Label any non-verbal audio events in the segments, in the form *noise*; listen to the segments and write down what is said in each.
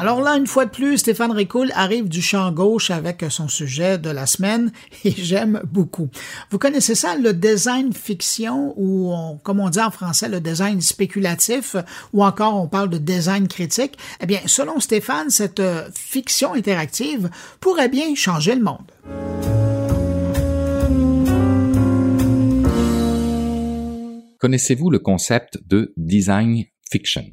Alors là, une fois de plus, Stéphane Ricoul arrive du champ gauche avec son sujet de la semaine *laughs* et j'aime beaucoup. Vous connaissez ça, le design fiction ou, comme on dit en français, le design spéculatif ou encore on parle de design critique? Eh bien, selon Stéphane, cette euh, fiction interactive pourrait bien changer le monde. Connaissez-vous le concept de design fiction?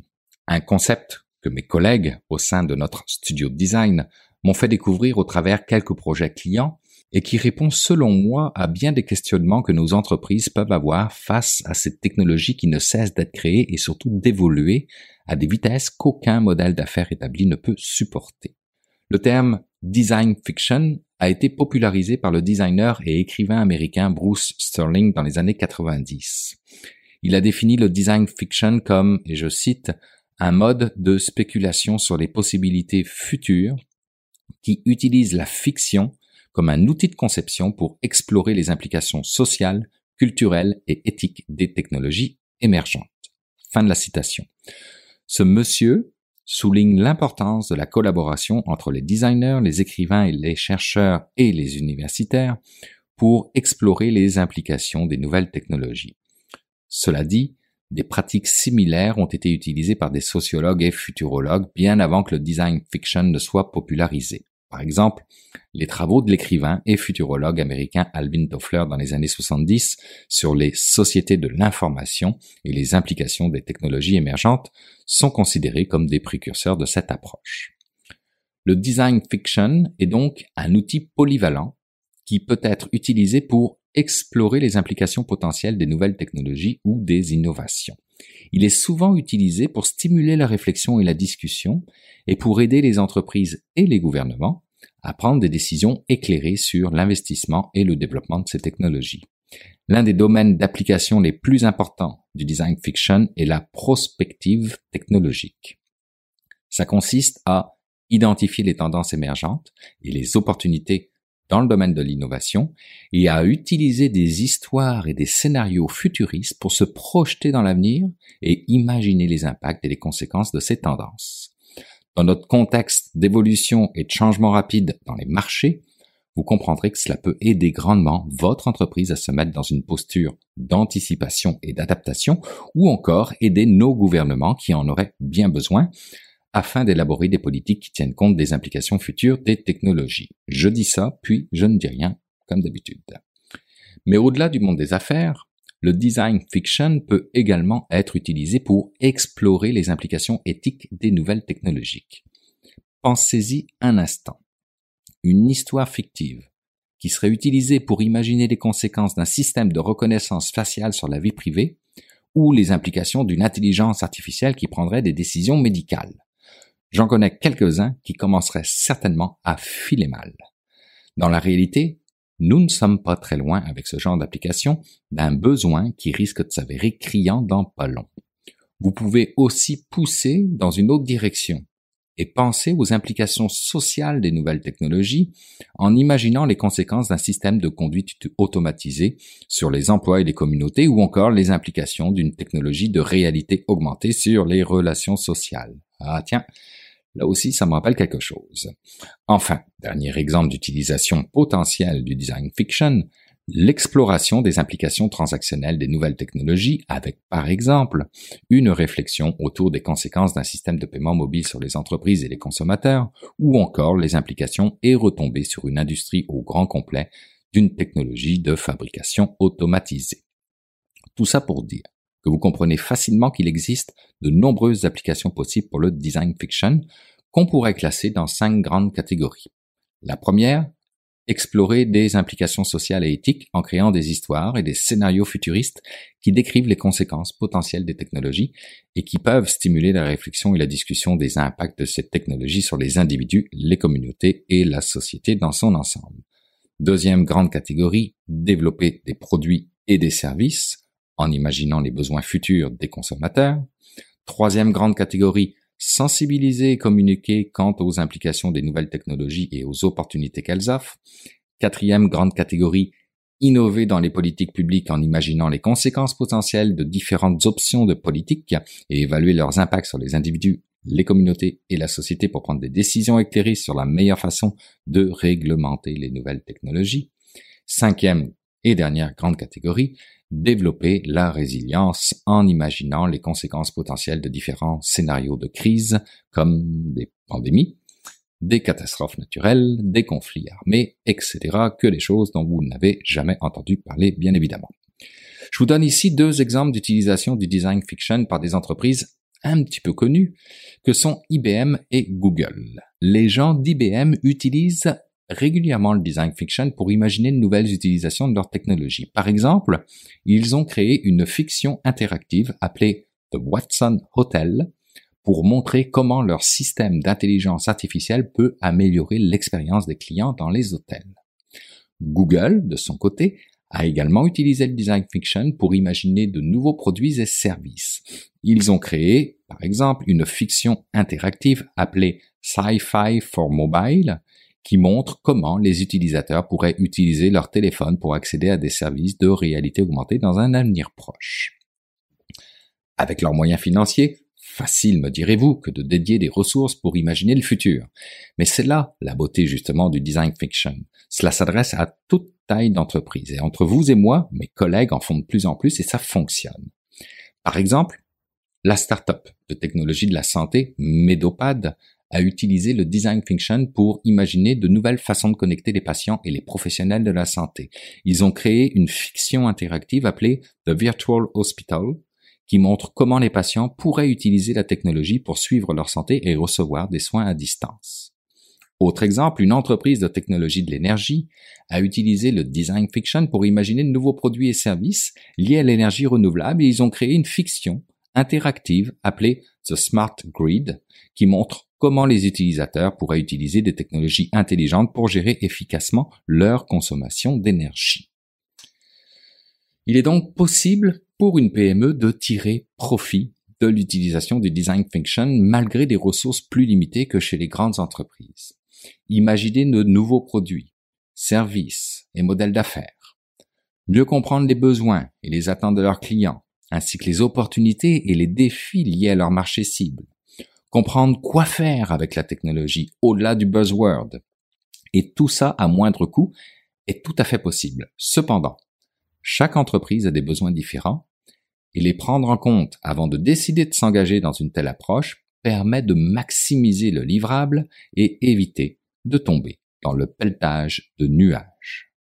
Un concept que mes collègues au sein de notre studio de design m'ont fait découvrir au travers quelques projets clients et qui répond selon moi à bien des questionnements que nos entreprises peuvent avoir face à cette technologie qui ne cesse d'être créée et surtout d'évoluer à des vitesses qu'aucun modèle d'affaires établi ne peut supporter. Le terme design fiction a été popularisé par le designer et écrivain américain Bruce Sterling dans les années 90. Il a défini le design fiction comme, et je cite, un mode de spéculation sur les possibilités futures qui utilise la fiction comme un outil de conception pour explorer les implications sociales, culturelles et éthiques des technologies émergentes. Fin de la citation. Ce monsieur souligne l'importance de la collaboration entre les designers, les écrivains et les chercheurs et les universitaires pour explorer les implications des nouvelles technologies. Cela dit, des pratiques similaires ont été utilisées par des sociologues et futurologues bien avant que le design fiction ne soit popularisé. Par exemple, les travaux de l'écrivain et futurologue américain Alvin Toffler dans les années 70 sur les sociétés de l'information et les implications des technologies émergentes sont considérés comme des précurseurs de cette approche. Le design fiction est donc un outil polyvalent qui peut être utilisé pour explorer les implications potentielles des nouvelles technologies ou des innovations. Il est souvent utilisé pour stimuler la réflexion et la discussion et pour aider les entreprises et les gouvernements à prendre des décisions éclairées sur l'investissement et le développement de ces technologies. L'un des domaines d'application les plus importants du design fiction est la prospective technologique. Ça consiste à identifier les tendances émergentes et les opportunités dans le domaine de l'innovation et à utiliser des histoires et des scénarios futuristes pour se projeter dans l'avenir et imaginer les impacts et les conséquences de ces tendances. Dans notre contexte d'évolution et de changement rapide dans les marchés, vous comprendrez que cela peut aider grandement votre entreprise à se mettre dans une posture d'anticipation et d'adaptation, ou encore aider nos gouvernements qui en auraient bien besoin afin d'élaborer des politiques qui tiennent compte des implications futures des technologies. Je dis ça, puis je ne dis rien, comme d'habitude. Mais au-delà du monde des affaires, le design fiction peut également être utilisé pour explorer les implications éthiques des nouvelles technologies. Pensez-y un instant. Une histoire fictive qui serait utilisée pour imaginer les conséquences d'un système de reconnaissance faciale sur la vie privée ou les implications d'une intelligence artificielle qui prendrait des décisions médicales. J'en connais quelques-uns qui commenceraient certainement à filer mal. Dans la réalité, nous ne sommes pas très loin avec ce genre d'application d'un besoin qui risque de s'avérer criant dans pas long. Vous pouvez aussi pousser dans une autre direction et penser aux implications sociales des nouvelles technologies en imaginant les conséquences d'un système de conduite automatisé sur les emplois et les communautés ou encore les implications d'une technologie de réalité augmentée sur les relations sociales. Ah tiens, Là aussi, ça me rappelle quelque chose. Enfin, dernier exemple d'utilisation potentielle du design fiction, l'exploration des implications transactionnelles des nouvelles technologies avec, par exemple, une réflexion autour des conséquences d'un système de paiement mobile sur les entreprises et les consommateurs, ou encore les implications et retombées sur une industrie au grand complet d'une technologie de fabrication automatisée. Tout ça pour dire que vous comprenez facilement qu'il existe de nombreuses applications possibles pour le design fiction qu'on pourrait classer dans cinq grandes catégories. La première, explorer des implications sociales et éthiques en créant des histoires et des scénarios futuristes qui décrivent les conséquences potentielles des technologies et qui peuvent stimuler la réflexion et la discussion des impacts de cette technologie sur les individus, les communautés et la société dans son ensemble. Deuxième grande catégorie, développer des produits et des services en imaginant les besoins futurs des consommateurs. Troisième grande catégorie, sensibiliser et communiquer quant aux implications des nouvelles technologies et aux opportunités qu'elles offrent. Quatrième grande catégorie, innover dans les politiques publiques en imaginant les conséquences potentielles de différentes options de politique et évaluer leurs impacts sur les individus, les communautés et la société pour prendre des décisions éclairées sur la meilleure façon de réglementer les nouvelles technologies. Cinquième et dernière grande catégorie, développer la résilience en imaginant les conséquences potentielles de différents scénarios de crise comme des pandémies, des catastrophes naturelles, des conflits armés, etc., que les choses dont vous n'avez jamais entendu parler, bien évidemment. Je vous donne ici deux exemples d'utilisation du design fiction par des entreprises un petit peu connues, que sont IBM et Google. Les gens d'IBM utilisent régulièrement le design fiction pour imaginer de nouvelles utilisations de leur technologie. Par exemple, ils ont créé une fiction interactive appelée The Watson Hotel pour montrer comment leur système d'intelligence artificielle peut améliorer l'expérience des clients dans les hôtels. Google, de son côté, a également utilisé le design fiction pour imaginer de nouveaux produits et services. Ils ont créé, par exemple, une fiction interactive appelée Sci-Fi for Mobile, qui montre comment les utilisateurs pourraient utiliser leur téléphone pour accéder à des services de réalité augmentée dans un avenir proche. Avec leurs moyens financiers, facile, me direz-vous, que de dédier des ressources pour imaginer le futur. Mais c'est là la beauté justement du design fiction. Cela s'adresse à toute taille d'entreprise. Et entre vous et moi, mes collègues en font de plus en plus et ça fonctionne. Par exemple, la start-up de technologie de la santé, Medopad, a utilisé le design fiction pour imaginer de nouvelles façons de connecter les patients et les professionnels de la santé. Ils ont créé une fiction interactive appelée The Virtual Hospital qui montre comment les patients pourraient utiliser la technologie pour suivre leur santé et recevoir des soins à distance. Autre exemple, une entreprise de technologie de l'énergie a utilisé le design fiction pour imaginer de nouveaux produits et services liés à l'énergie renouvelable et ils ont créé une fiction interactive appelée The Smart Grid qui montre comment les utilisateurs pourraient utiliser des technologies intelligentes pour gérer efficacement leur consommation d'énergie. Il est donc possible pour une PME de tirer profit de l'utilisation du design fiction malgré des ressources plus limitées que chez les grandes entreprises. Imaginez de nouveaux produits, services et modèles d'affaires. Mieux comprendre les besoins et les attentes de leurs clients, ainsi que les opportunités et les défis liés à leur marché cible comprendre quoi faire avec la technologie au-delà du buzzword. Et tout ça à moindre coût est tout à fait possible. Cependant, chaque entreprise a des besoins différents et les prendre en compte avant de décider de s'engager dans une telle approche permet de maximiser le livrable et éviter de tomber dans le pelletage de nuages.